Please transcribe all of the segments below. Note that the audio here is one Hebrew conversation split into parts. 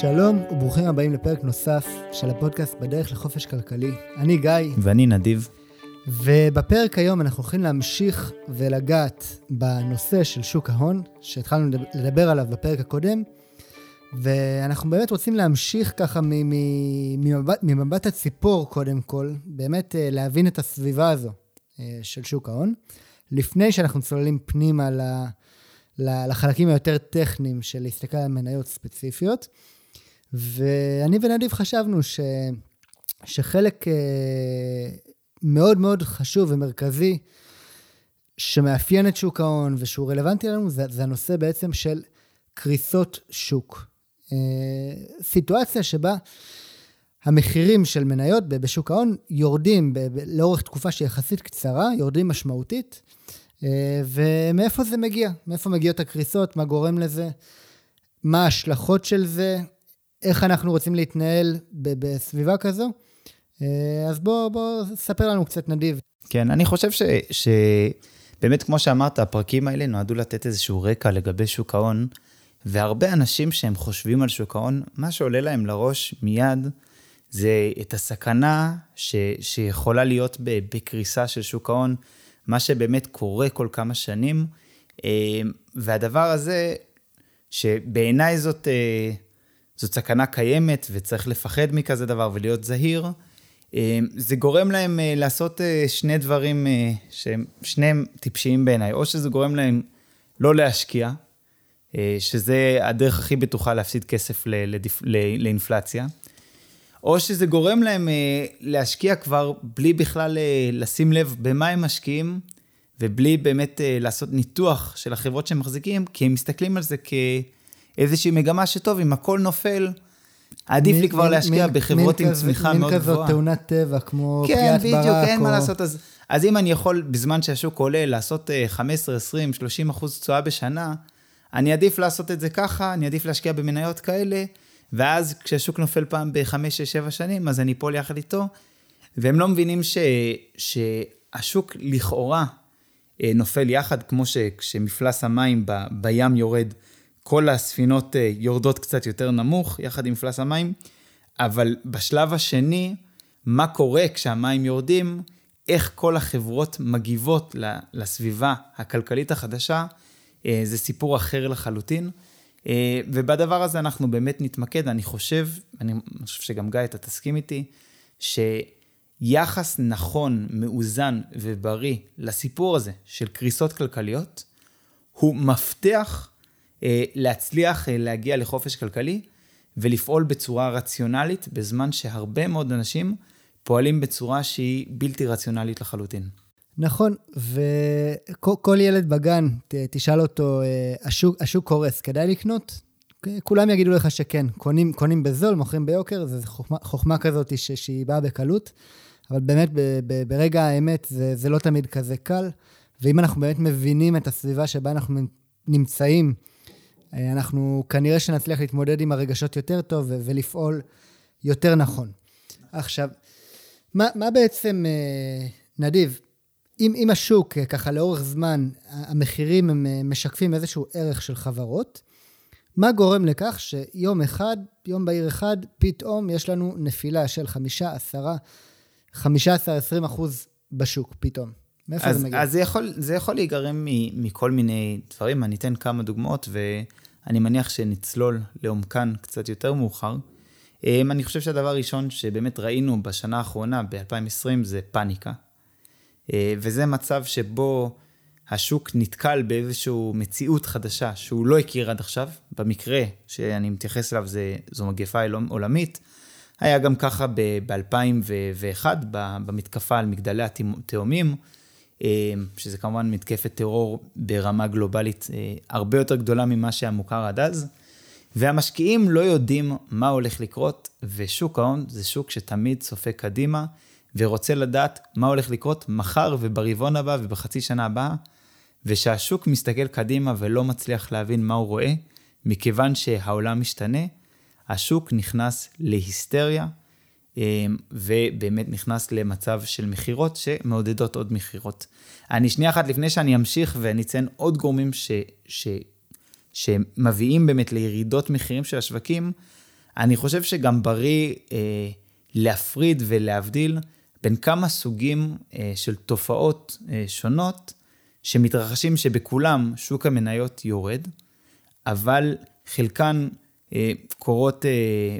שלום וברוכים הבאים לפרק נוסף של הפודקאסט בדרך לחופש כלכלי. אני גיא. ואני נדיב. ובפרק היום אנחנו הולכים להמשיך ולגעת בנושא של שוק ההון, שהתחלנו לדבר עליו בפרק הקודם, ואנחנו באמת רוצים להמשיך ככה ממבט, ממבט הציפור קודם כל, באמת אה, להבין את הסביבה הזו אה, של שוק ההון, לפני שאנחנו צוללים פנימה לחלקים היותר טכניים של להסתכל על מניות ספציפיות. ואני ונדיב חשבנו ש, שחלק אה, מאוד מאוד חשוב ומרכזי שמאפיין את שוק ההון ושהוא רלוונטי לנו, זה, זה הנושא בעצם של קריסות שוק. אה, סיטואציה שבה המחירים של מניות בשוק ההון יורדים לאורך תקופה שהיא יחסית קצרה, יורדים משמעותית, אה, ומאיפה זה מגיע? מאיפה מגיעות הקריסות? מה גורם לזה? מה ההשלכות של זה? איך אנחנו רוצים להתנהל בסביבה כזו? אה, אז בוא, בוא, ספר לנו קצת, נדיב. כן, אני חושב ש... ש... באמת, כמו שאמרת, הפרקים האלה נועדו לתת איזשהו רקע לגבי שוק ההון, והרבה אנשים שהם חושבים על שוק ההון, מה שעולה להם לראש מיד זה את הסכנה ש... שיכולה להיות בקריסה של שוק ההון, מה שבאמת קורה כל כמה שנים, אה, והדבר הזה, שבעיניי זאת, אה, זאת סכנה קיימת וצריך לפחד מכזה דבר ולהיות זהיר, אה, זה גורם להם לעשות שני דברים שהם שניהם טיפשיים בעיניי, או שזה גורם להם לא להשקיע, שזה הדרך הכי בטוחה להפסיד כסף לאינפלציה, או שזה גורם להם אה, להשקיע כבר בלי בכלל אה, לשים לב במה הם משקיעים, ובלי באמת אה, לעשות ניתוח של החברות שהם מחזיקים, כי הם מסתכלים על זה כאיזושהי מגמה שטוב, אם הכל נופל, עדיף לי כבר להשקיע בחברות עם צמיחה מאוד גבוהה. מין כזאת תאונת טבע, כמו כן, פגיעת ברק. כן, בדיוק, אין או... מה לעשות. אז, אז אם אני יכול, בזמן שהשוק עולה, לעשות 15, 20, 30 אחוז תשואה בשנה, אני עדיף לעשות את זה ככה, אני עדיף להשקיע במניות כאלה, ואז כשהשוק נופל פעם בחמש, שש, שבע שנים, אז אני אפול יחד איתו, והם לא מבינים ש, שהשוק לכאורה אה, נופל יחד, כמו שכשמפלס המים ב, בים יורד, כל הספינות אה, יורדות קצת יותר נמוך, יחד עם מפלס המים, אבל בשלב השני, מה קורה כשהמים יורדים, איך כל החברות מגיבות לסביבה הכלכלית החדשה, אה, זה סיפור אחר לחלוטין. אה, ובדבר הזה אנחנו באמת נתמקד, אני חושב, אני חושב שגם גיא, אתה תסכים איתי, שיחס נכון, מאוזן ובריא לסיפור הזה של קריסות כלכליות, הוא מפתח להצליח אה, להגיע לחופש כלכלי ולפעול בצורה רציונלית, בזמן שהרבה מאוד אנשים פועלים בצורה שהיא בלתי רציונלית לחלוטין. נכון, וכל ילד בגן, תשאל אותו, אה, השוק, השוק קורס, כדאי לקנות? כולם יגידו לך שכן, קונים, קונים בזול, מוכרים ביוקר, זו חוכמה, חוכמה כזאת ש, שהיא באה בקלות, אבל באמת ב, ב, ברגע האמת זה, זה לא תמיד כזה קל, ואם אנחנו באמת מבינים את הסביבה שבה אנחנו נמצאים, אה, אנחנו כנראה שנצליח להתמודד עם הרגשות יותר טוב ולפעול יותר נכון. עכשיו, מה, מה בעצם, אה, נדיב, אם, אם השוק אה, ככה לאורך זמן, המחירים הם אה, משקפים איזשהו ערך של חברות, מה גורם לכך שיום אחד, יום בהיר אחד, פתאום יש לנו נפילה של חמישה, עשרה, חמישה עשר, עשרים אחוז בשוק פתאום? מאיפה אז, זה מגיע? אז זה יכול, זה יכול להיגרם מכל מיני דברים, אני אתן כמה דוגמאות ואני מניח שנצלול לעומקן קצת יותר מאוחר. אמ, אני חושב שהדבר הראשון שבאמת ראינו בשנה האחרונה, ב-2020, זה פאניקה. אה, וזה מצב שבו השוק נתקל באיזושהי מציאות חדשה שהוא לא הכיר עד עכשיו. במקרה שאני מתייחס אליו, זה, זו מגפה עולמית. היה גם ככה ב-2001, במתקפה על מגדלי התאומים, שזה כמובן מתקפת טרור ברמה גלובלית אה, הרבה יותר גדולה ממה שהיה מוכר עד אז. והמשקיעים לא יודעים מה הולך לקרות, ושוק ההון זה שוק שתמיד צופה קדימה. ורוצה לדעת מה הולך לקרות מחר וברבעון הבא ובחצי שנה הבאה, ושהשוק מסתכל קדימה ולא מצליח להבין מה הוא רואה, מכיוון שהעולם משתנה, השוק נכנס להיסטריה, ובאמת נכנס למצב של מכירות שמעודדות עוד מכירות. אני שנייה אחת לפני שאני אמשיך ואני אציין עוד גורמים ש, ש, שמביאים באמת לירידות מחירים של השווקים, אני חושב שגם בריא אה, להפריד ולהבדיל בין כמה סוגים אה, של תופעות אה, שונות שמתרחשים, שבכולם שוק המניות יורד, אבל חלקן אה, קורות אה,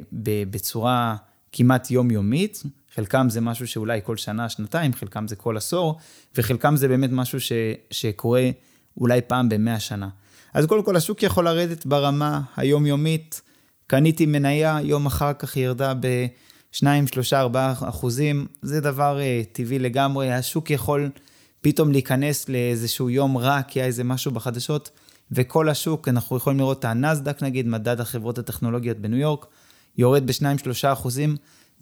בצורה כמעט יומיומית, חלקם זה משהו שאולי כל שנה, שנתיים, חלקם זה כל עשור, וחלקם זה באמת משהו ש, שקורה אולי פעם במאה שנה. אז קודם כל, השוק יכול לרדת ברמה היומיומית. קניתי מניה, יום אחר כך היא ירדה ב-2, 3, 4 אחוזים. זה דבר uh, טבעי לגמרי. השוק יכול פתאום להיכנס לאיזשהו יום רע, כי היה איזה משהו בחדשות, וכל השוק, אנחנו יכולים לראות את הנסדק נגיד, מדד החברות הטכנולוגיות בניו יורק, יורד ב-2-3 אחוזים.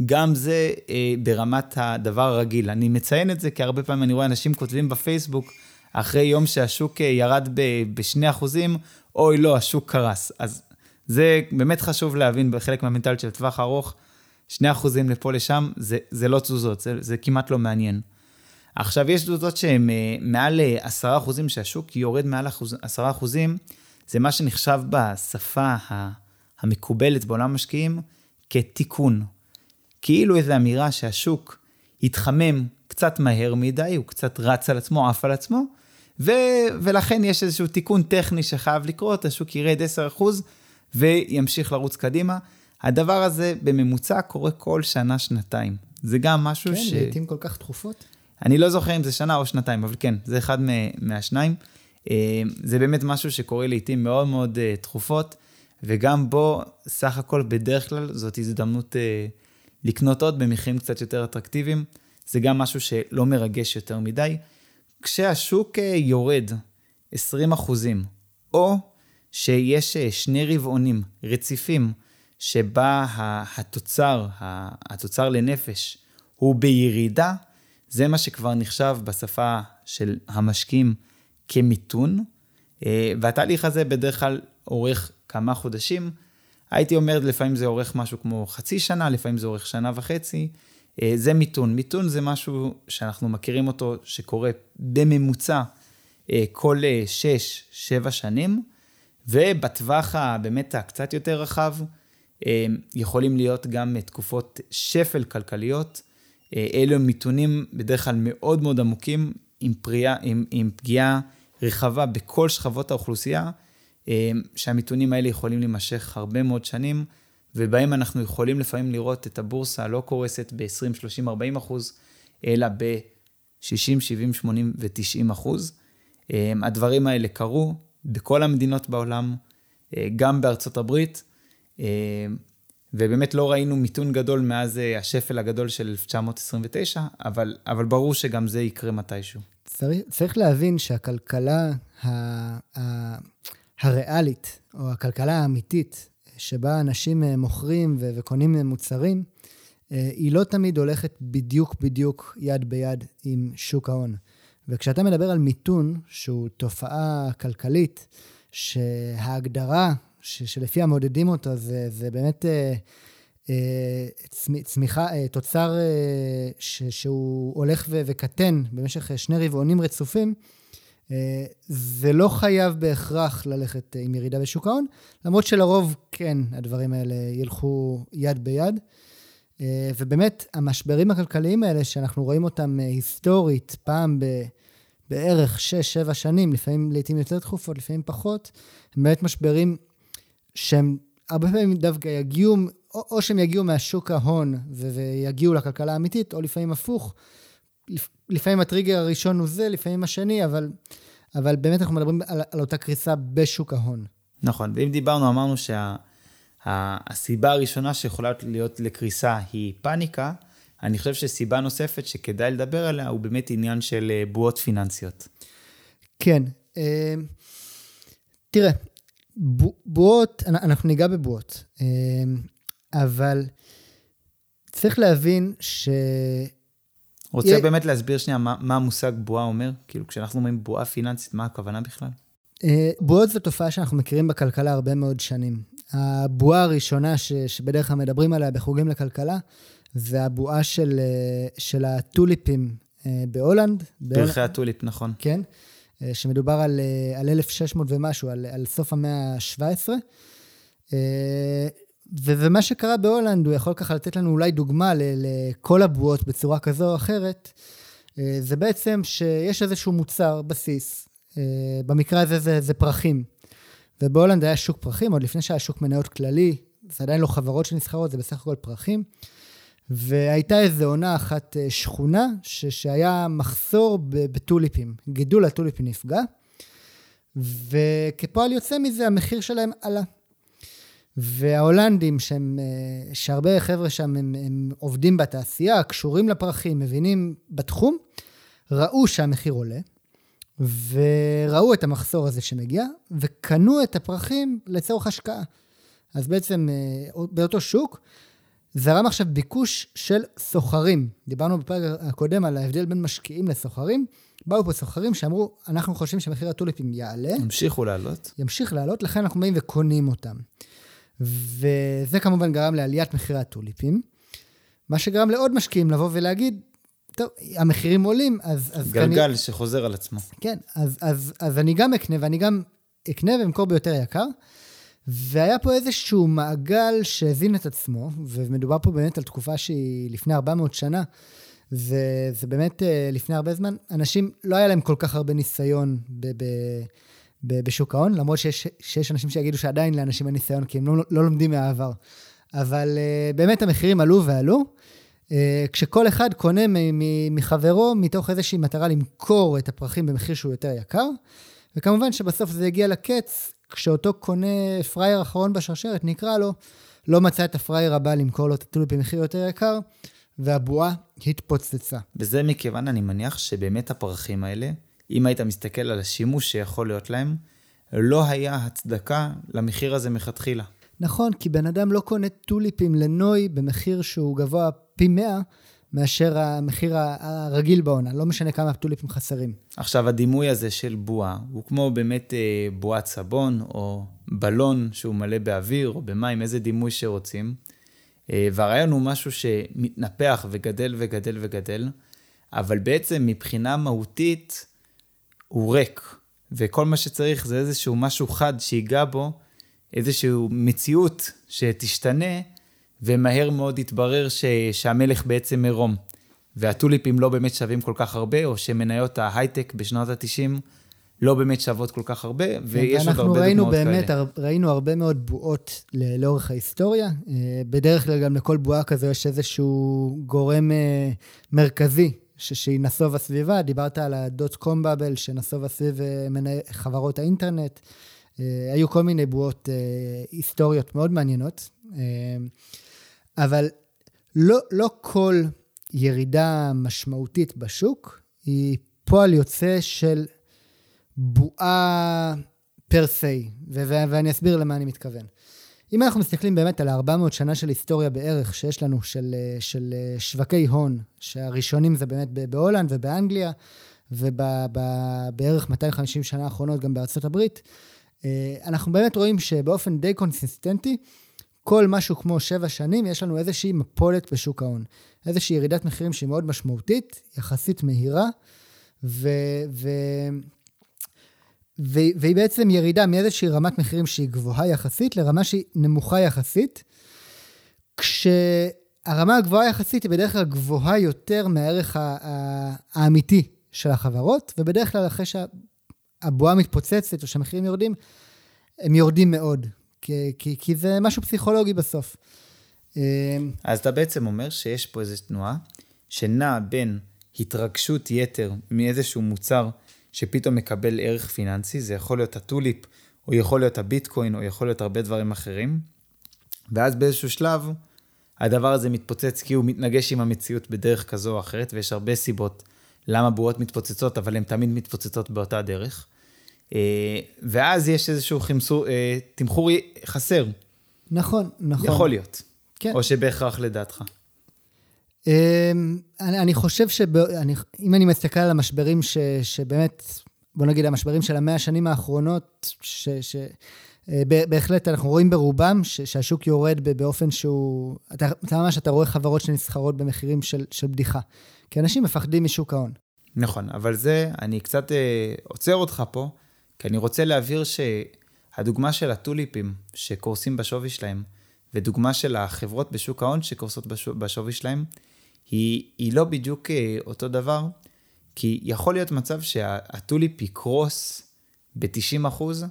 גם זה אה, ברמת הדבר הרגיל. אני מציין את זה כי הרבה פעמים אני רואה אנשים כותבים בפייסבוק, אחרי יום שהשוק אה, ירד ב-2 אחוזים, אוי לא, השוק קרס. אז זה באמת חשוב להבין בחלק מהמנטליות של טווח ארוך, 2 אחוזים לפה לשם, זה, זה לא תזוזות, זה, זה כמעט לא מעניין. עכשיו, יש תזוזות שהן אה, מעל 10 אה, אחוזים, שהשוק יורד מעל 10 אחוזים, זה מה שנחשב בשפה המקובלת בעולם המשקיעים כתיקון. כאילו איזו אמירה שהשוק התחמם קצת מהר מדי, הוא קצת רץ על עצמו, עף על עצמו, ו- ולכן יש איזשהו תיקון טכני שחייב לקרות, השוק ירד 10% וימשיך לרוץ קדימה. הדבר הזה בממוצע קורה כל שנה-שנתיים. זה גם משהו כן, ש... כן, לעיתים כל כך תכופות. אני לא זוכר אם זה שנה או שנתיים, אבל כן, זה אחד מהשניים. אה, זה באמת משהו שקורה לעיתים מאוד מאוד אה, תכופות, וגם בו, סך הכל, בדרך כלל, זאת הזדמנות אה, לקנות עוד במחירים קצת יותר אטרקטיביים. זה גם משהו שלא מרגש יותר מדי. כשהשוק אה, יורד 20 אחוזים, או שיש אה, שני רבעונים רציפים, שבה התוצר, התוצר לנפש, הוא בירידה, זה מה שכבר נחשב בשפה של המשקיעים כמיתון, אה, והתהליך הזה בדרך כלל אורך כמה חודשים. הייתי אומר, לפעמים זה אורך משהו כמו חצי שנה, לפעמים זה אורך שנה וחצי. אה, זה מיתון. מיתון זה משהו שאנחנו מכירים אותו, שקורה בממוצע אה, כל 6-7 שנים, ובטווח הבאמת הקצת יותר רחב, אה, יכולים להיות גם תקופות שפל כלכליות. אלו מיתונים בדרך כלל מאוד מאוד עמוקים, עם, פריאה, עם, עם פגיעה רחבה בכל שכבות האוכלוסייה, שהמיתונים האלה יכולים להימשך הרבה מאוד שנים. ובהם אנחנו יכולים לפעמים לראות את הבורסה לא קורסת ב-20, 30, 40 אחוז, אלא ב-60, 70, 80 ו-90 אחוז. אמ, הדברים האלה קרו בכל המדינות בעולם, אה, גם בארצות הברית, אמ, ובאמת לא ראינו מיתון גדול מאז אה, השפל הגדול של 1929, אבל, אבל ברור שגם זה יקרה מתישהו. צריך, צריך להבין שהכלכלה ה, ה, הריאלית, או הכלכלה האמיתית, שבה אנשים אה, מוכרים וקונים מוצרים, אה, היא לא תמיד הולכת בדיוק בדיוק יד ביד עם שוק ההון. וכשאתה מדבר על מיתון, שהוא תופעה כלכלית, שההגדרה ש- שלפיה מודדים אותו זה, זה באמת אה, אה, צמיחה, אה, תוצר אה, ש- שהוא הולך ו- וקטן במשך שני רבעונים רצופים, אה, זה לא חייב בהכרח ללכת עם ירידה בשוק ההון, למרות שלרוב כן, הדברים האלה ילכו יד ביד. אה, ובאמת, המשברים הכלכליים האלה, שאנחנו רואים אותם אה, היסטורית, פעם ב... בערך 6-7 שנים, לפעמים לעיתים יותר תכופות, לפעמים פחות, הם באמת משברים שהם הרבה פעמים דווקא יגיעו, או, או שהם יגיעו מהשוק ההון ו- ויגיעו לכלכלה האמיתית, או לפעמים הפוך. לפעמים הטריגר הראשון הוא זה, לפעמים השני, אבל, אבל באמת אנחנו מדברים על, על אותה קריסה בשוק ההון. נכון, ואם דיברנו, אמרנו שהסיבה שה, הראשונה שיכולה להיות לקריסה היא פאניקה, אני חושב שסיבה נוספת שכדאי לדבר עליה הוא באמת עניין של אה, בועות פיננסיות. כן. אה, תראה, בועות, אנחנו ניגע בבועות, אה, אבל צריך להבין ש... רוצה יה... באמת להסביר שנייה מה, מה המושג בועה אומר? כאילו, כשאנחנו אומרים בועה פיננסית, מה הכוונה בכלל? אה, בועות זו תופעה שאנחנו מכירים בכלכלה הרבה מאוד שנים. הבועה הראשונה ש, שבדרך כלל מדברים עליה בחוגים לכלכלה, זה הבועה של, אה, של הטוליפים אה, בהולנד. פרחי הטוליפ, נכון. כן, שמדובר על, על 1600 ומשהו, על, על סוף המאה ה-17. ומה שקרה בהולנד, הוא יכול ככה לתת לנו אולי דוגמה לכל הבועות בצורה כזו או אחרת, אה, זה בעצם שיש איזשהו מוצר, בסיס, אה, במקרה הזה זה, זה פרחים. ובהולנד היה שוק פרחים, עוד לפני שהיה שוק מניות כללי, זה עדיין לא חברות שנסחרות, זה בסך הכל פרחים. והייתה איזו עונה אחת אה, שכונה, ש- שהיה מחסור בטוליפים. גידול הטוליפים נפגע, וכפועל יוצא מזה המחיר שלהם עלה. וההולנדים, שהם, אה, שהרבה חבר'ה שם הם, הם עובדים בתעשייה, קשורים לפרחים, מבינים בתחום, ראו שהמחיר עולה, וראו את המחסור הזה שמגיע, וקנו את הפרחים לצורך השקעה. אז בעצם אה, באותו שוק, זרם עכשיו ביקוש של סוחרים. דיברנו בפרק הקודם על ההבדל בין משקיעים לסוחרים. באו פה סוחרים שאמרו, אנחנו חושבים שמחיר הטוליפים יעלה. ימשיכו לעלות. ימשיך לעלות, לכן אנחנו באים וקונים אותם. וזה כמובן גרם לעליית מחירי הטוליפים, מה שגרם לעוד משקיעים לבוא ולהגיד, טוב, המחירים עולים, אז... אז גלגל כני... שחוזר על עצמו. כן, אז, אז, אז אני גם אקנה, ואני גם אקנה ואמכור ביותר יקר. והיה פה איזשהו מעגל שהזין את עצמו, ומדובר פה באמת על תקופה שהיא לפני 400 שנה, וזה באמת אה, לפני הרבה זמן, אנשים, לא היה להם כל כך הרבה ניסיון ב- ב- בשוק ההון, למרות שיש, שיש אנשים שיגידו שעדיין לאנשים אין ניסיון, כי הם לא, לא לומדים מהעבר. אבל uh, באמת המחירים עלו ועלו. Uh, כשכל אחד קונה מחברו מתוך איזושהי מטרה למכור את הפרחים במחיר שהוא יותר יקר, וכמובן שבסוף זה הגיע לקץ כשאותו קונה פראייר אחרון בשרשרת, נקרא לו, לא מצא את הפראייר הבא למכור לו את הטוליפ במחיר יותר יקר, והבועה התפוצצה. וזה מכיוון, אני מניח, שבאמת הפרחים האלה, אם היית מסתכל על השימוש שיכול להיות להם, לא היה הצדקה למחיר הזה מלכתחילה. נכון, כי בן אדם לא קונה טוליפים לנוי במחיר שהוא גבוה פי 100 מאשר המחיר הרגיל בעונה, לא משנה כמה טוליפים חסרים. עכשיו, הדימוי הזה של בועה, הוא כמו באמת אה, בועת סבון, או בלון שהוא מלא באוויר, או במים, איזה דימוי שרוצים. אה, והרעיון הוא משהו שמתנפח וגדל וגדל וגדל, אבל בעצם מבחינה מהותית, הוא ריק. וכל מה שצריך זה איזשהו משהו חד שיגע בו, איזושהי מציאות שתשתנה, ומהר מאוד התברר ש, שהמלך בעצם עירום. והטוליפים לא באמת שווים כל כך הרבה, או שמניות ההייטק בשנות ה-90 לא באמת שוות כל כך הרבה, ויש עוד הרבה דוגמאות כאלה. אנחנו ראינו באמת, ראינו הרבה מאוד בועות לאורך ההיסטוריה. אה, בדרך כלל גם לכל בועה כזו יש איזשהו גורם אה, שהיא נסובה סביבה. דיברת על הדוט קום באבל שנסובה סביב אה, חברות האינטרנט. היו כל מיני בועות היסטוריות מאוד מעניינות. אבל לא, לא כל ירידה משמעותית בשוק היא פועל יוצא של בועה per se, ואני אסביר למה אני מתכוון. אם אנחנו מסתכלים באמת על 400 שנה של היסטוריה בערך שיש לנו, של, של שווקי הון, שהראשונים זה באמת בהולנד ובאנגליה, ובערך 250 שנה האחרונות גם בארצות הברית, אה, אנחנו באמת רואים שבאופן די קונסיסטנטי, כל משהו כמו שבע שנים, יש לנו איזושהי מפולת בשוק ההון. איזושהי ירידת מחירים שהיא מאוד משמעותית, יחסית מהירה, ו... ו... והיא בעצם ירידה מאיזושהי רמת מחירים שהיא גבוהה יחסית לרמה שהיא נמוכה יחסית, כשהרמה הגבוהה יחסית היא בדרך כלל גבוהה יותר מהערך האמיתי של החברות, ובדרך כלל אחרי שהבועה מתפוצצת או שהמחירים יורדים, הם יורדים מאוד. כי, כי, כי זה משהו פסיכולוגי בסוף. אמ, אז אתה בעצם אומר שיש פה איזו תנועה שנעה בין התרגשות יתר מאיזשהו מוצר שפתאום מקבל ערך פיננסי, זה יכול להיות הטוליפ, או יכול להיות הביטקוין, או יכול להיות הרבה דברים אחרים, ואז באיזשהו שלב הדבר הזה מתפוצץ כי הוא מתנגש עם המציאות בדרך כזו או אחרת, ויש הרבה סיבות למה בועות מתפוצצות, אבל הן תמיד מתפוצצות באותה דרך. אה, ואז יש איזשהו חמסור, אה, תמחור חסר. נכון, נכון. יכול להיות. כן. או שבהכרח לדעתך. אמ, אני, אני חושב שאם אני מסתכל על המשברים ש, שבאמת, בוא נגיד המשברים של המאה השנים האחרונות, ש, ש, אה, בהחלט אנחנו רואים ברובם ש, שהשוק יורד באופן שהוא, אתה, אתה ממש, אתה רואה חברות שנסחרות במחירים של, של בדיחה. כי אנשים מפחדים משוק ההון. נכון, אבל זה, אני קצת אה, עוצר אותך פה, כי אני רוצה להבהיר שהדוגמה של הטוליפים שקורסים בשווי שלהם, ודוגמה של החברות בשוק ההון שקורסות בשווי שלהם, היא, היא לא בדיוק אה, אותו דבר, כי יכול להיות מצב שהטוליפ יקרוס ב-90 אחוז,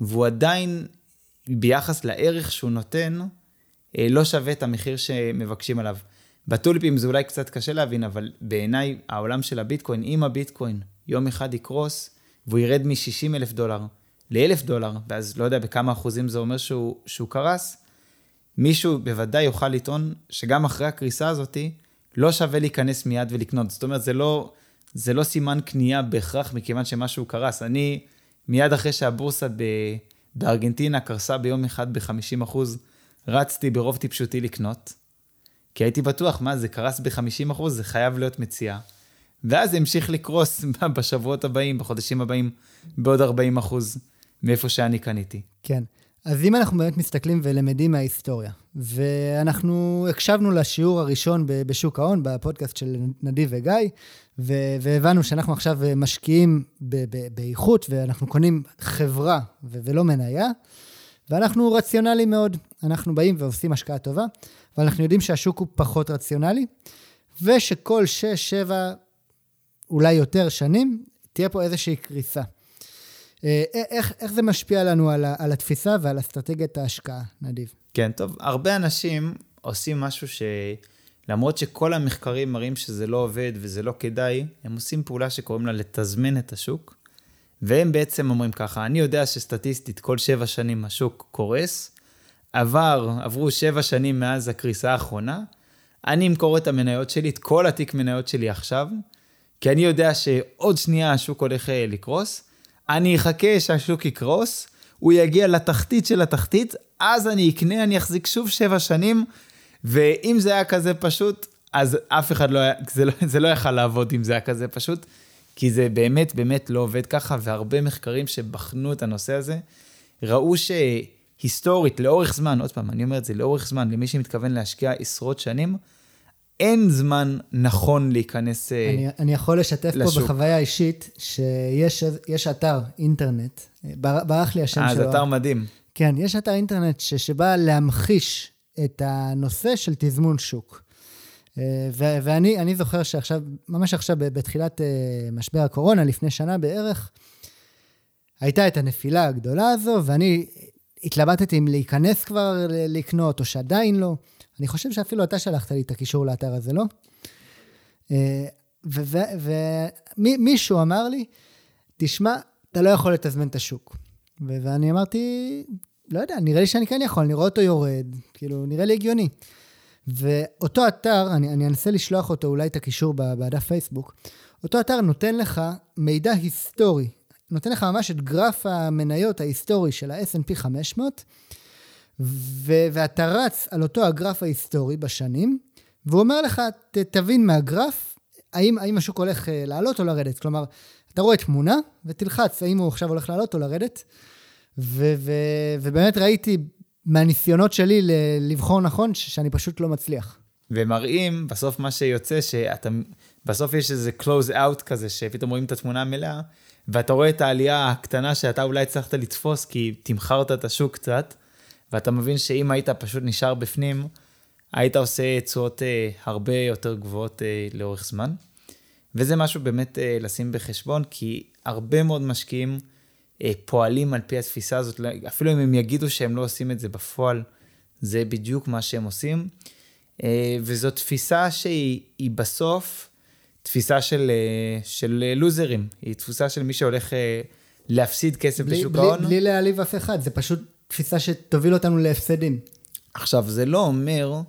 והוא עדיין, ביחס לערך שהוא נותן, אה, לא שווה את המחיר שמבקשים עליו. בטוליפים זה אולי קצת קשה להבין, אבל בעיניי העולם של הביטקוין, אם הביטקוין יום אחד יקרוס, והוא ירד מ-60 אלף דולר ל-1,000 דולר, ואז לא יודע בכמה אחוזים זה אומר שהוא, שהוא קרס, מישהו בוודאי יוכל לטעון שגם אחרי הקריסה הזאתי, לא שווה להיכנס מיד ולקנות. זאת אומרת, זה לא, זה לא סימן קנייה בהכרח מכיוון שמשהו קרס. אני, מיד אחרי שהבורסה ב, בארגנטינה קרסה ביום אחד ב-50 אחוז, רצתי ברוב טיפשותי לקנות, כי הייתי בטוח, מה, זה קרס ב-50 אחוז, זה חייב להיות מציאה. ואז המשיך לקרוס בשבועות הבאים, בחודשים הבאים, בעוד 40 אחוז מאיפה שאני קניתי. כן. אז אם אנחנו באמת מסתכלים ולמדים מההיסטוריה, ואנחנו הקשבנו לשיעור הראשון בשוק ההון, בפודקאסט של נדיב וגיא, והבנו שאנחנו עכשיו משקיעים באיכות, ואנחנו קונים חברה ולא מניה, ואנחנו רציונליים מאוד. אנחנו באים ועושים השקעה טובה, אבל אנחנו יודעים שהשוק הוא פחות רציונלי, ושכל 6-7, אולי יותר שנים, תהיה פה איזושהי קריסה. אה, איך, איך זה משפיע לנו על, על התפיסה ועל אסטרטגיית ההשקעה, נדיב? כן, טוב, הרבה אנשים עושים משהו שלמרות שכל המחקרים מראים שזה לא עובד וזה לא כדאי, הם עושים פעולה שקוראים לה לתזמן את השוק, והם בעצם אומרים ככה, אני יודע שסטטיסטית כל שבע שנים השוק קורס, עבר, עברו שבע שנים מאז הקריסה האחרונה, אני אמכור את המניות שלי, את כל התיק מניות שלי עכשיו, כי אני יודע שעוד שנייה השוק הולך אה, לקרוס, אני אחכה שהשוק יקרוס, הוא יגיע לתחתית של התחתית, אז אני אקנה, אני אחזיק שוב שבע שנים, ואם זה היה כזה פשוט, אז אף אחד לא היה, זה לא, זה לא יכל לעבוד אם זה היה כזה פשוט, כי זה באמת באמת לא עובד ככה, והרבה מחקרים שבחנו את הנושא הזה, ראו שהיסטורית, לאורך זמן, עוד פעם, אני אומר את זה, לאורך זמן, למי שמתכוון להשקיע עשרות שנים, אין זמן נכון להיכנס לשוק. אני, אני יכול לשתף לשוק. פה בחוויה אישית, שיש אתר אינטרנט, ברח לי השם 아, שלו. אה, זה אתר מדהים. כן, יש אתר אינטרנט ש, שבא להמחיש את הנושא של תזמון שוק. אה, ו- ואני זוכר שעכשיו, ממש עכשיו, בתחילת אה, משבר הקורונה, לפני שנה בערך, הייתה את הנפילה הגדולה הזו, ואני התלבטתי אם להיכנס כבר לקנות, או שעדיין לא. אני חושב שאפילו אתה שלחת לי את הקישור לאתר הזה, לא? ומישהו אמר לי, תשמע, אתה לא יכול לתזמן את השוק. ואני אמרתי, לא יודע, נראה לי שאני כן יכול, אני רואה אותו יורד, כאילו, נראה לי הגיוני. ואותו אתר, אני, אני אנסה לשלוח אותו, אולי את הקישור בדף פייסבוק, אותו אתר נותן לך מידע היסטורי, נותן לך ממש את גרף המניות ההיסטורי של ה-S&P 500, ו- ואתה רץ על אותו הגרף ההיסטורי בשנים, והוא אומר לך, ת- תבין מהגרף, האם, האם השוק הולך אה, לעלות או לרדת. כלומר, אתה רואה תמונה, ותלחץ האם הוא עכשיו הולך לעלות או לרדת. ו- ו- ובאמת ראיתי מהניסיונות שלי לבחור נכון, שאני פשוט לא מצליח. ומראים, בסוף מה שיוצא, שאתה, בסוף יש איזה close out כזה, שפתאום רואים את התמונה המלאה, ואתה רואה את העלייה הקטנה שאתה אולי הצלחת לתפוס, כי תמכרת את השוק קצת, ואתה מבין שאם היית פשוט נשאר בפנים, היית עושה תשואות אה, הרבה יותר גבוהות אה, לאורך זמן. וזה משהו באמת אה, לשים בחשבון, כי הרבה מאוד משקיעים אה, פועלים על פי התפיסה הזאת, לא, אפילו אם הם יגידו שהם לא עושים את זה בפועל, זה בדיוק מה שהם עושים. אה, וזו תפיסה שהיא בסוף תפיסה של, אה, של לוזרים, היא תפיסה של מי שהולך אה, להפסיד כסף בלי, בשוק ההון. בלי להעליב אף אחד, זה פשוט תפיסה שתוביל אותנו להפסדים. עכשיו, זה לא אומר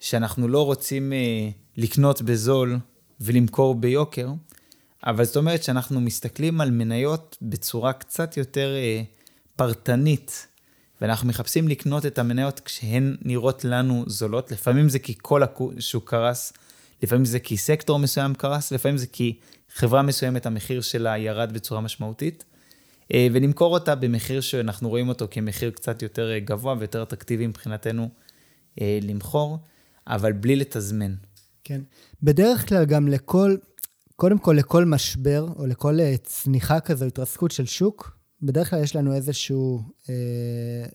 שאנחנו לא רוצים אה, לקנות בזול ולמכור ביוקר, אבל זאת אומרת שאנחנו מסתכלים על מניות בצורה קצת יותר אה, פרטנית, ואנחנו מחפשים לקנות את המניות כשהן נראות לנו זולות. לפעמים זה כי כל השוק קרס, לפעמים זה כי סקטור מסוים קרס, לפעמים זה כי חברה מסוימת, המחיר שלה ירד בצורה משמעותית. אה, ולמכור אותה במחיר שאנחנו רואים אותו כמחיר קצת יותר אה, גבוה ויותר אטרקטיבי מבחינתנו אה, למכור, אבל בלי לתזמן. כן. בדרך כלל גם לכל, קודם כל לכל משבר, או לכל צניחה כזו, התרסקות של שוק, בדרך כלל יש לנו איזושהי אה,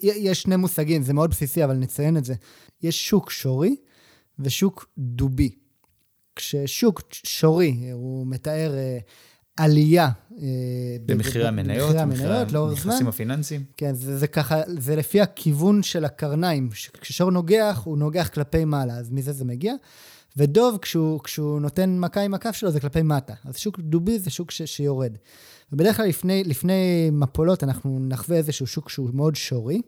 יש שני מושגים, זה מאוד בסיסי, אבל נציין את זה. יש שוק שורי ושוק דובי. כששוק שורי, הוא מתאר אה, עלייה. אה, במחירי המניות, במחירי המניות, לאורך זמן. נכסים הפיננסיים. כן, זה, זה ככה, זה לפי הכיוון של הקרניים. כששור נוגח, הוא נוגח כלפי מעלה, אז מזה זה מגיע. ודוב, כשהוא, כשהוא נותן מכה עם הכף שלו, זה כלפי מטה. אז שוק דובי זה שוק ש, שיורד. ובדרך כלל לפני, לפני מפולות אנחנו נחווה איזשהו שוק שהוא מאוד שורי.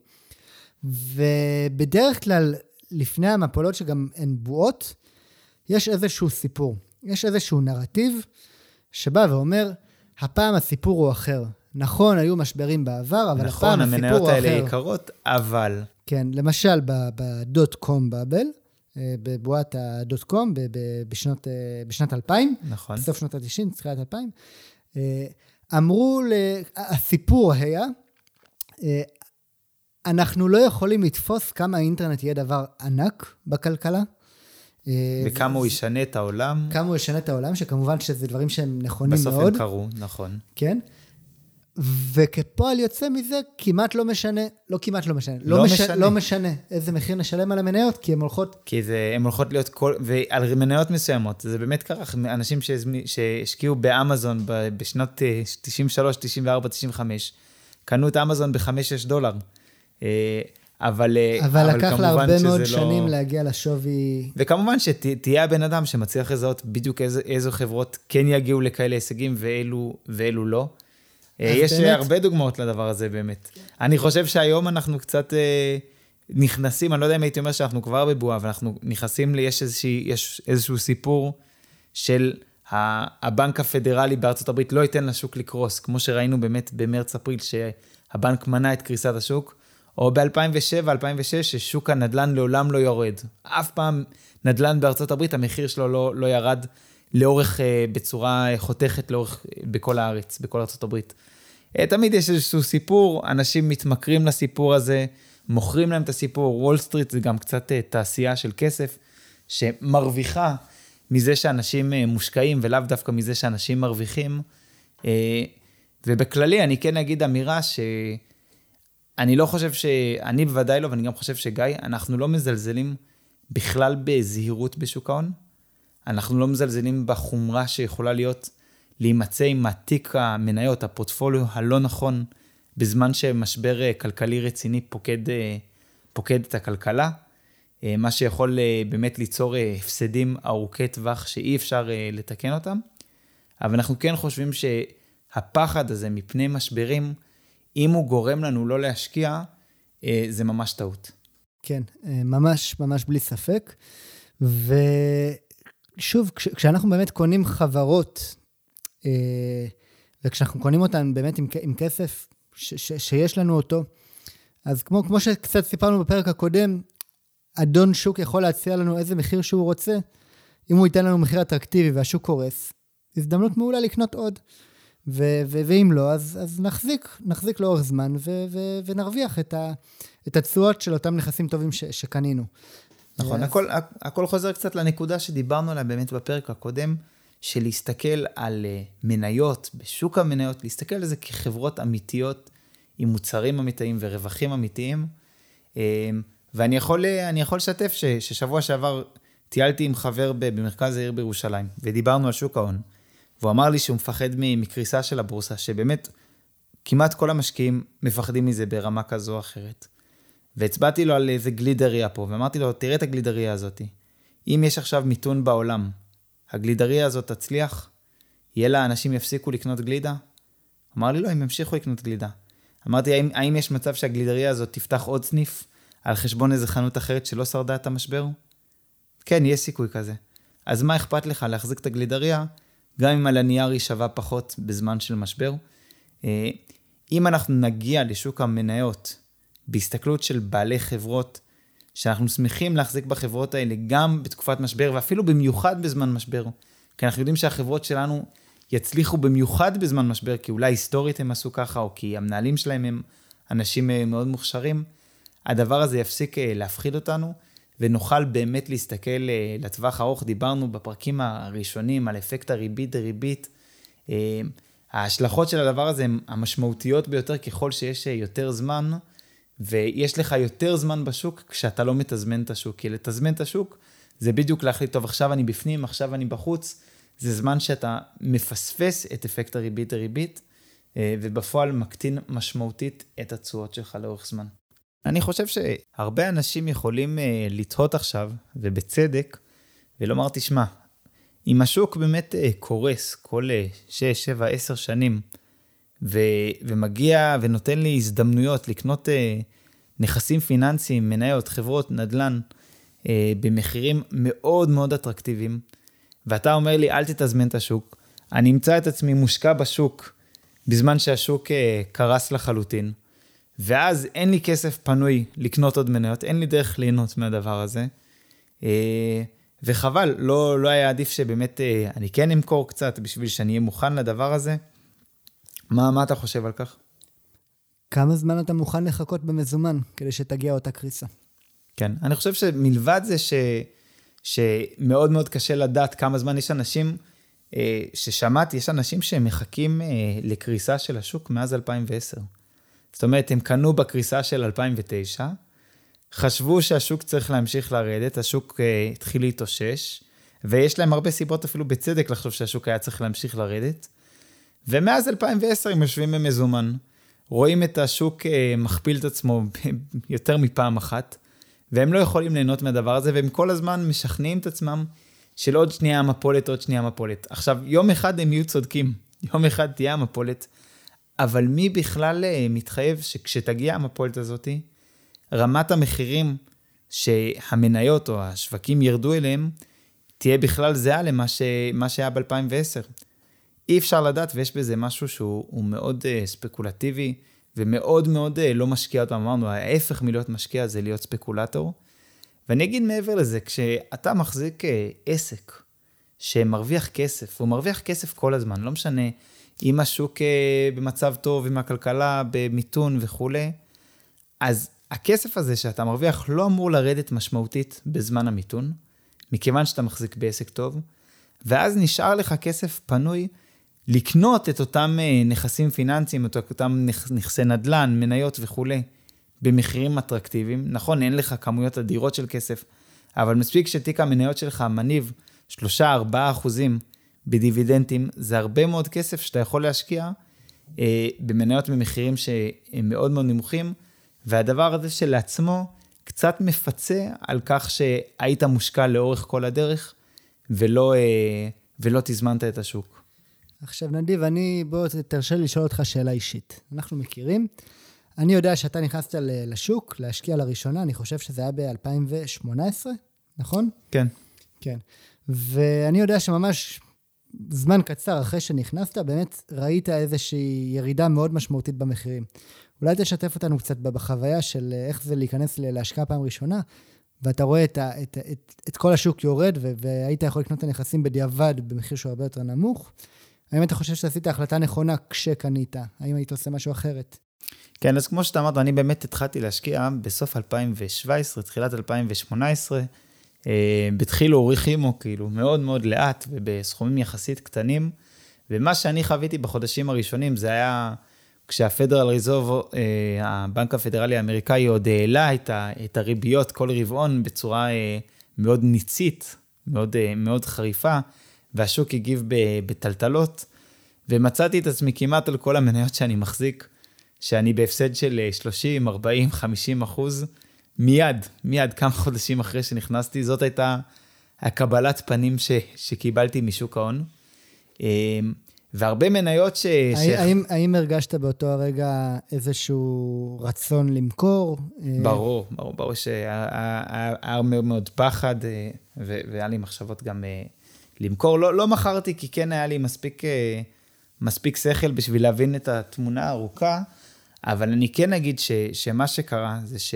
ובדרך כלל, לפני המפולות שגם הן בועות, יש איזשהו סיפור. יש איזשהו נרטיב שבא ואומר, הפעם הסיפור הוא אחר. נכון, היו משברים בעבר, אבל נכון, הפעם הסיפור הוא אחר. נכון, המניות האלה יקרות, אבל... כן, למשל בדוט קום באבל, אה, בבועת הדוט קום בשנות, אה, בשנת 2000. נכון. בסוף שנות ה-90, תחילת 2000. אה, אמרו, הסיפור היה, אנחנו לא יכולים לתפוס כמה האינטרנט יהיה דבר ענק בכלכלה. וכמה הוא ישנה את העולם. כמה הוא ישנה את העולם, שכמובן שזה דברים שהם נכונים בסוף מאוד. בסוף הם קרו, נכון. כן. וכפועל יוצא מזה, כמעט לא משנה, לא כמעט לא משנה, לא, לא מש, משנה, לא משנה איזה מחיר נשלם על המניות, כי הן הולכות... כי זה, הן הולכות להיות כל, ועל מניות מסוימות, זה באמת קרה, אנשים שהשקיעו באמזון בשנות 93, 94, 95, קנו את אמזון ב-5-6 דולר. אבל, אה, אבל, אבל לקח לה הרבה מאוד לא... שנים להגיע לשווי... וכמובן שתהיה הבן אדם שמצליח לזהות בדיוק איזה, איזו חברות כן יגיעו לכאלה הישגים ואילו, ואילו לא. אה, יש באמת... הרבה דוגמאות לדבר הזה באמת. אני חושב שהיום אנחנו קצת אה, נכנסים, אני לא יודע אם הייתי אומר שאנחנו כבר בבועה, אבל אנחנו נכנסים, לי, יש, איזושהי, יש איזשהו סיפור של הבנק הפדרלי בארצות הברית לא ייתן לשוק לקרוס, כמו שראינו באמת במרץ-אפריל, שהבנק מנע את קריסת השוק, או ב-2007, 2006, ששוק הנדל"ן לעולם לא יורד. אף פעם נדל"ן בארצות הברית, המחיר שלו לא, לא ירד לאורך, אה, בצורה חותכת לאורך, בכל הארץ, בכל ארצות הברית. אה, תמיד יש איזשהו סיפור, אנשים מתמכרים לסיפור הזה, מוכרים להם את הסיפור. וול סטריט זה גם קצת אה, תעשייה של כסף, שמרוויחה מזה שאנשים אה, מושקעים, ולאו דווקא מזה שאנשים מרוויחים. ובכללי, אני כן אגיד אמירה שאני לא חושב ש... אני בוודאי לא, ואני גם חושב שגיא, אנחנו לא מזלזלים בכלל בזהירות בשוק ההון. אנחנו לא מזלזלים בחומרה שיכולה להיות להימצא עם התיק המניות, הפורטפוליו הלא נכון, בזמן שמשבר אה, כלכלי רציני פוקד, אה, פוקד את הכלכלה, אה, מה שיכול באמת ליצור הפסדים ארוכי טווח שאי אפשר לתקן אותם. אבל אנחנו כן חושבים שהפחד הזה מפני משברים, אם הוא גורם לנו לא להשקיע, זה ממש טעות. כן, ממש, ממש בלי ספק. ושוב, כשאנחנו באמת קונים חברות אה, וכשאנחנו קונים אותן באמת עם, עם כסף ש, ש, שיש לנו אותו, אז כמו, כמו שקצת סיפרנו בפרק הקודם, אדון שוק יכול להציע לנו איזה מחיר שהוא רוצה. אם הוא ייתן לנו מחיר אטרקטיבי והשוק קורס, הזדמנות מעולה לקנות עוד. ו- ו- ואם לא, אז, אז נחזיק, נחזיק לאורך זמן ו- ו- ונרוויח את, ה- את התשואות של אותם נכסים טובים ש- שקנינו. נכון, הכל, הכל חוזר קצת לנקודה שדיברנו עליה באמת בפרק הקודם. של להסתכל על אה, מניות בשוק המניות, להסתכל על זה כחברות אמיתיות עם מוצרים אמיתיים ורווחים אמיתיים. אה, ואני יכול, אה, יכול לשתף ש, ששבוע שעבר טיילתי עם חבר במרכז העיר בירושלים, ודיברנו על שוק ההון. והוא אמר לי שהוא מפחד מקריסה של הבורסה, שבאמת כמעט כל המשקיעים מפחדים מזה ברמה כזו או אחרת. והצבעתי לו על איזה גלידריה פה, ואמרתי לו, תראה את הגלידריה הזאת. אם יש עכשיו מיתון בעולם, הגלידריה הזאת תצליח? יהיה לה, אנשים יפסיקו לקנות גלידה? אמר לי, לא, הם ימשיכו לקנות גלידה. אמרתי, האם, האם יש מצב שהגלידריה הזאת תפתח עוד סניף על חשבון איזה חנות אחרת שלא שרדה את המשבר? כן, יש סיכוי כזה. אז מה אכפת לך להחזיק את הגלידריה, גם אם על הנייר היא שווה פחות בזמן של משבר? אה, אם אנחנו נגיע לשוק המניות בהסתכלות של בעלי חברות שאנחנו שמחים להחזיק בחברות האלה גם בתקופת משבר, ואפילו במיוחד בזמן משבר. כי אנחנו יודעים שהחברות שלנו יצליחו במיוחד בזמן משבר, כי אולי היסטורית הם עשו ככה, או כי המנהלים שלהם הם אנשים אה, מאוד מוכשרים. הדבר הזה יפסיק אה, להפחיד אותנו, ונוכל באמת להסתכל אה, לטווח ארוך. דיברנו בפרקים הראשונים על אפקט הריבית דריבית. ההשלכות של הדבר הזה הן המשמעותיות ביותר ככל שיש יותר זמן, ויש לך יותר זמן בשוק כשאתה לא מתזמן את השוק. כי לתזמן את השוק זה בדיוק להחליט, טוב, עכשיו אני בפנים, עכשיו אני בחוץ. זה זמן שאתה מפספס את אפקט הריבית דריבית, אה, ובפועל מקטין משמעותית את התשואות שלך לאורך זמן. אני חושב שהרבה אנשים יכולים אה, לתהות עכשיו, ובצדק, ולומר, תשמע, אם השוק באמת אה, קורס כל 6, 7, 10 שנים, ו- ומגיע ונותן לי הזדמנויות לקנות נכסים פיננסיים, מניות, חברות, נדל"ן, במחירים מאוד מאוד אטרקטיביים, ואתה אומר לי, אל תתזמן את השוק, אני אמצא את עצמי מושקע בשוק בזמן שהשוק קרס לחלוטין. ואז אין לי כסף פנוי לקנות עוד מניות, אין לי דרך ליהנות מהדבר הזה. אה, וחבל, לא, לא היה עדיף שבאמת אה, אני כן אמכור קצת בשביל שאני אהיה מוכן לדבר הזה. מה, מה אתה חושב על כך? כמה זמן אתה מוכן לחכות במזומן כדי שתגיע אותה קריסה? כן, אני חושב שמלבד זה ש, שמאוד מאוד קשה לדעת כמה זמן יש אנשים, אה, ששמעתי, יש אנשים שמחכים לקריסה של השוק מאז 2010. זאת אומרת, הם קנו בקריסה של 2009, חשבו שהשוק צריך להמשיך לרדת, השוק uh, התחיל להתאושש, ויש להם הרבה סיבות אפילו בצדק לחשוב שהשוק היה צריך להמשיך לרדת. ומאז 2010 הם יושבים במזומן, רואים את השוק uh, מכפיל את עצמו יותר מפעם אחת, והם לא יכולים ליהנות מהדבר הזה, והם כל הזמן משכנעים את עצמם של עוד שנייה מפולת, עוד שנייה מפולת. עכשיו, יום אחד הם יהיו צודקים, יום אחד תהיה המפולת, אבל מי בכלל אה, מתחייב שכשתגיע המפולת הזאת, רמת המחירים שהמניות או השווקים ירדו אליהם, תהיה בכלל זהה למה ש... שהיה ב-2010. אי אפשר לדעת, ויש בזה משהו שהוא מאוד uh, ספקולטיבי, ומאוד מאוד uh, לא משקיע אותם. אמרנו, ההפך מלהיות משקיע זה להיות ספקולטור. ואני אגיד מעבר לזה, כשאתה מחזיק uh, עסק שמרוויח כסף, הוא מרוויח כסף כל הזמן, לא משנה אם השוק אה, במצב טוב, עם הכלכלה במיתון וכולי, אז הכסף הזה שאתה מרוויח לא אמור לרדת משמעותית בזמן המיתון, מכיוון שאתה מחזיק בעסק טוב, ואז נשאר לך כסף פנוי לקנות את אותם אה, נכסים פיננסיים, את אותם נכסי נדל"ן, מניות וכולי, במחירים אטרקטיביים. נכון, אין לך כמויות אדירות של כסף, אבל מספיק שתיק המניות שלך מניב 3-4 אחוזים בדיבידנדים, זה הרבה מאוד כסף שאתה יכול להשקיע אה, במניות ממחירים שהם מאוד מאוד נמוכים, והדבר הזה שלעצמו קצת מפצה על כך שהיית מושקע לאורך כל הדרך, ולא, אה, ולא תזמנת את השוק. עכשיו, נדיב, אני, בוא תרשה לי לשאול אותך שאלה אישית. אנחנו מכירים. אני יודע שאתה נכנסת לשוק להשקיע לראשונה, אני חושב שזה היה ב-2018, נכון? כן. כן. ואני יודע שממש זמן קצר אחרי שנכנסת, באמת ראית איזושהי ירידה מאוד משמעותית במחירים. אולי תשתף אותנו קצת בחוויה של איך זה להיכנס להשקעה פעם ראשונה, ואתה רואה את, ה, את, את, את כל השוק יורד, והיית יכול לקנות את הנכסים בדיעבד במחיר שהוא הרבה יותר נמוך. האם אתה חושב שעשית החלטה נכונה כשקנית? האם היית עושה משהו אחרת? כן, אז כמו שאתה אמרת, אני באמת התחלתי להשקיע בסוף 2017, תחילת 2018. אה, בדחילו ורחימו, כאילו, מאוד מאוד לאט ובסכומים יחסית קטנים. ומה שאני חוויתי בחודשים הראשונים זה היה כשהפדרל ריזוב, אה, הבנק הפדרלי האמריקאי, עוד העלה את הריביות כל רבעון בצורה אה, מאוד ניצית, מאוד, מאוד חריפה, והשוק הגיב בטלטלות, ומצאתי את עצמי כמעט על כל המניות שאני מחזיק, שאני בהפסד של 30, 40, 50 אחוז. מיד, מיד, כמה חודשים אחרי שנכנסתי, זאת הייתה הקבלת פנים ש, שקיבלתי משוק ההון. אמ, והרבה מניות ש... האם, ש... האם הרגשת באותו הרגע איזשהו רצון למכור? ברור, ברור, ברור שהיה מאוד מאוד פחד, אה, והיה לי מחשבות גם אה, למכור. לא, לא מכרתי, כי כן היה לי מספיק, אה, מספיק שכל בשביל להבין את התמונה הארוכה, אבל אני כן אגיד ש, שמה שקרה זה ש...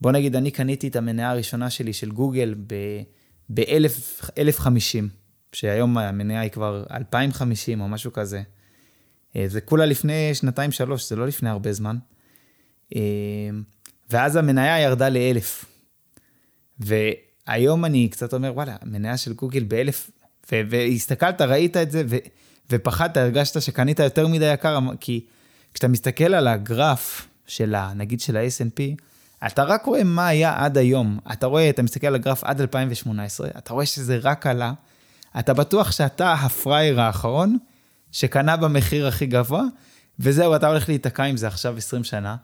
בוא נגיד, אני קניתי את המניה הראשונה שלי של גוגל ב-1050, שהיום המניה היא כבר 2050 או משהו כזה. אה, זה כולה לפני שנתיים-שלוש, זה לא לפני הרבה זמן. אה, ואז המניה ירדה לאלף. והיום אני קצת אומר, וואלה, המניה של גוגל באלף, והסתכלת, ראית את זה, ו- ופחדת, הרגשת שקנית יותר מדי יקר, כי כשאתה מסתכל על הגרף של ה, נגיד של ה-S&P, אתה רק רואה מה היה עד היום. אתה רואה, אתה מסתכל על הגרף עד 2018, אתה רואה שזה רק עלה. אתה בטוח שאתה הפראייר האחרון שקנה במחיר הכי גבוה, וזהו, אתה הולך להיתקע עם זה עכשיו 20 שנה.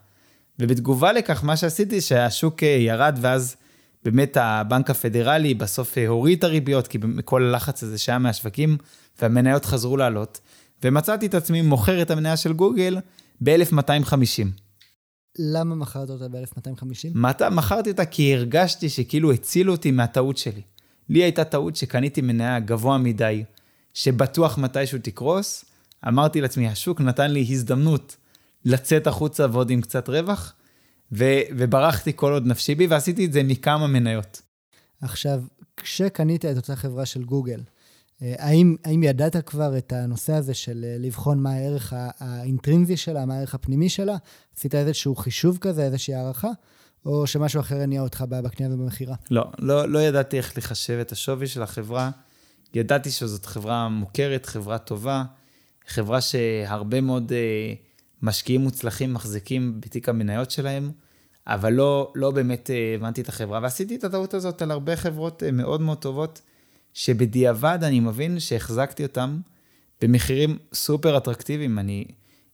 ובתגובה לכך, מה שעשיתי, שהשוק אה, ירד, ואז באמת הבנק הפדרלי בסוף אה, הוריד את הריביות, כי כל הלחץ הזה שהיה מהשווקים, והמניות חזרו לעלות, ומצאתי את עצמי מוכר את המניה של גוגל ב-1250. למה מכרת אותה ב-1250? מכרתי אותה כי הרגשתי שכאילו הצילו אותי מהטעות שלי. לי הייתה טעות שקניתי מניה גבוה מדי, שבטוח מתישהו תקרוס. אמרתי לעצמי, השוק נתן לי הזדמנות לצאת החוצה ועוד עם קצת רווח, ו- וברחתי כל עוד נפשי בי, ועשיתי את זה מכמה מניות. עכשיו, כשקנית את אותה חברה של גוגל, האם, האם ידעת כבר את הנושא הזה של אה, לבחון מה הערך האינטרינזי שלה, מה הערך הפנימי שלה? עשית איזשהו חישוב כזה, איזושהי הערכה? או שמשהו אחר הניע אותך בקנייה ובמכירה? לא, לא, לא ידעתי איך לחשב את השווי של החברה. ידעתי שזאת חברה מוכרת, חברה טובה, חברה שהרבה מאוד uh, משקיעים מוצלחים מחזיקים בתיק המניות שלהם, אבל לא, לא באמת הבנתי את החברה. ועשיתי את הטעות הזאת על הרבה חברות מאוד מאוד טובות. שבדיעבד אני מבין שהחזקתי אותם במחירים סופר אטרקטיביים. אני,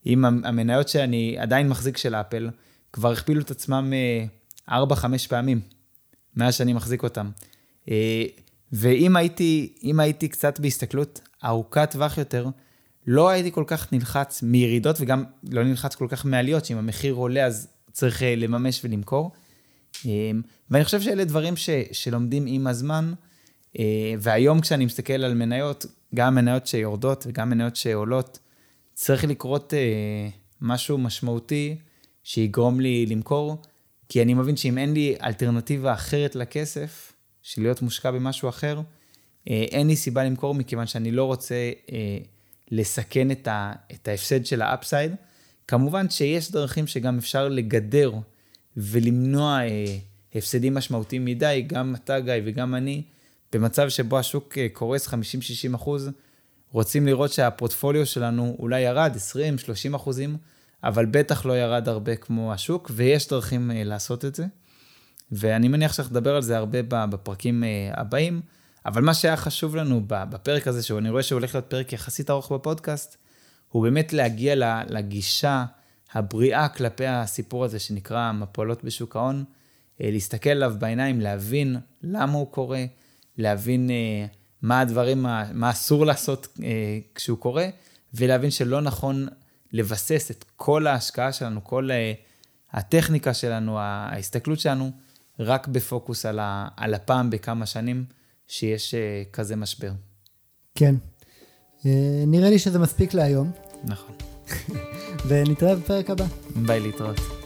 עם המניות שאני עדיין מחזיק של אפל, כבר הכפילו את עצמם 4-5 אה, פעמים מאז שאני מחזיק אותם. אה, ואם הייתי, הייתי קצת בהסתכלות ארוכת טווח יותר, לא הייתי כל כך נלחץ מירידות וגם לא נלחץ כל כך מעליות, שאם המחיר עולה אז צריך אה, לממש ולמכור. ואני חושב שאלה דברים ש, שלומדים עם הזמן. אה, והיום כשאני מסתכל על מניות, גם מניות שיורדות וגם מניות שעולות, צריך לקרות אה, משהו משמעותי שיגרום לי למכור, כי אני מבין שאם אין לי אלטרנטיבה אחרת לכסף, של להיות מושקע במשהו אחר, אה, אין לי סיבה למכור מכיוון שאני לא רוצה לסכן את, ההפסד של האפסייד. כמובן שיש דרכים שגם אפשר לגדר ולמנוע הפסדים משמעותיים מדי, גם אתה גיא וגם אני. במצב שבו השוק אה, קורס 50-60 אחוז, רוצים לראות שהפורטפוליו שלנו אולי ירד 20-30 אחוזים, אבל בטח לא ירד הרבה כמו השוק, ויש דרכים אה, לעשות את זה. ואני מניח שאנחנו נדבר על זה הרבה בפרקים אה, הבאים, אבל מה שהיה חשוב לנו בפרק הזה, שאני רואה שהוא הולך להיות פרק יחסית ארוך בפודקאסט, הוא באמת להגיע לגישה הבריאה כלפי הסיפור הזה שנקרא מפולות בשוק ההון, להסתכל עליו בעיניים, להבין למה הוא קורה, להבין אה, מה הדברים, מה אסור לעשות אה, כשהוא קורה, ולהבין שלא נכון לבסס את כל ההשקעה שלנו, כל אה, הטכניקה שלנו, ההסתכלות שלנו, רק בפוקוס על, ה, על הפעם בכמה שנים שיש כזה משבר. כן. נראה לי שזה מספיק להיום. נכון. ונתראה בפרק הבא. ביי להתראות.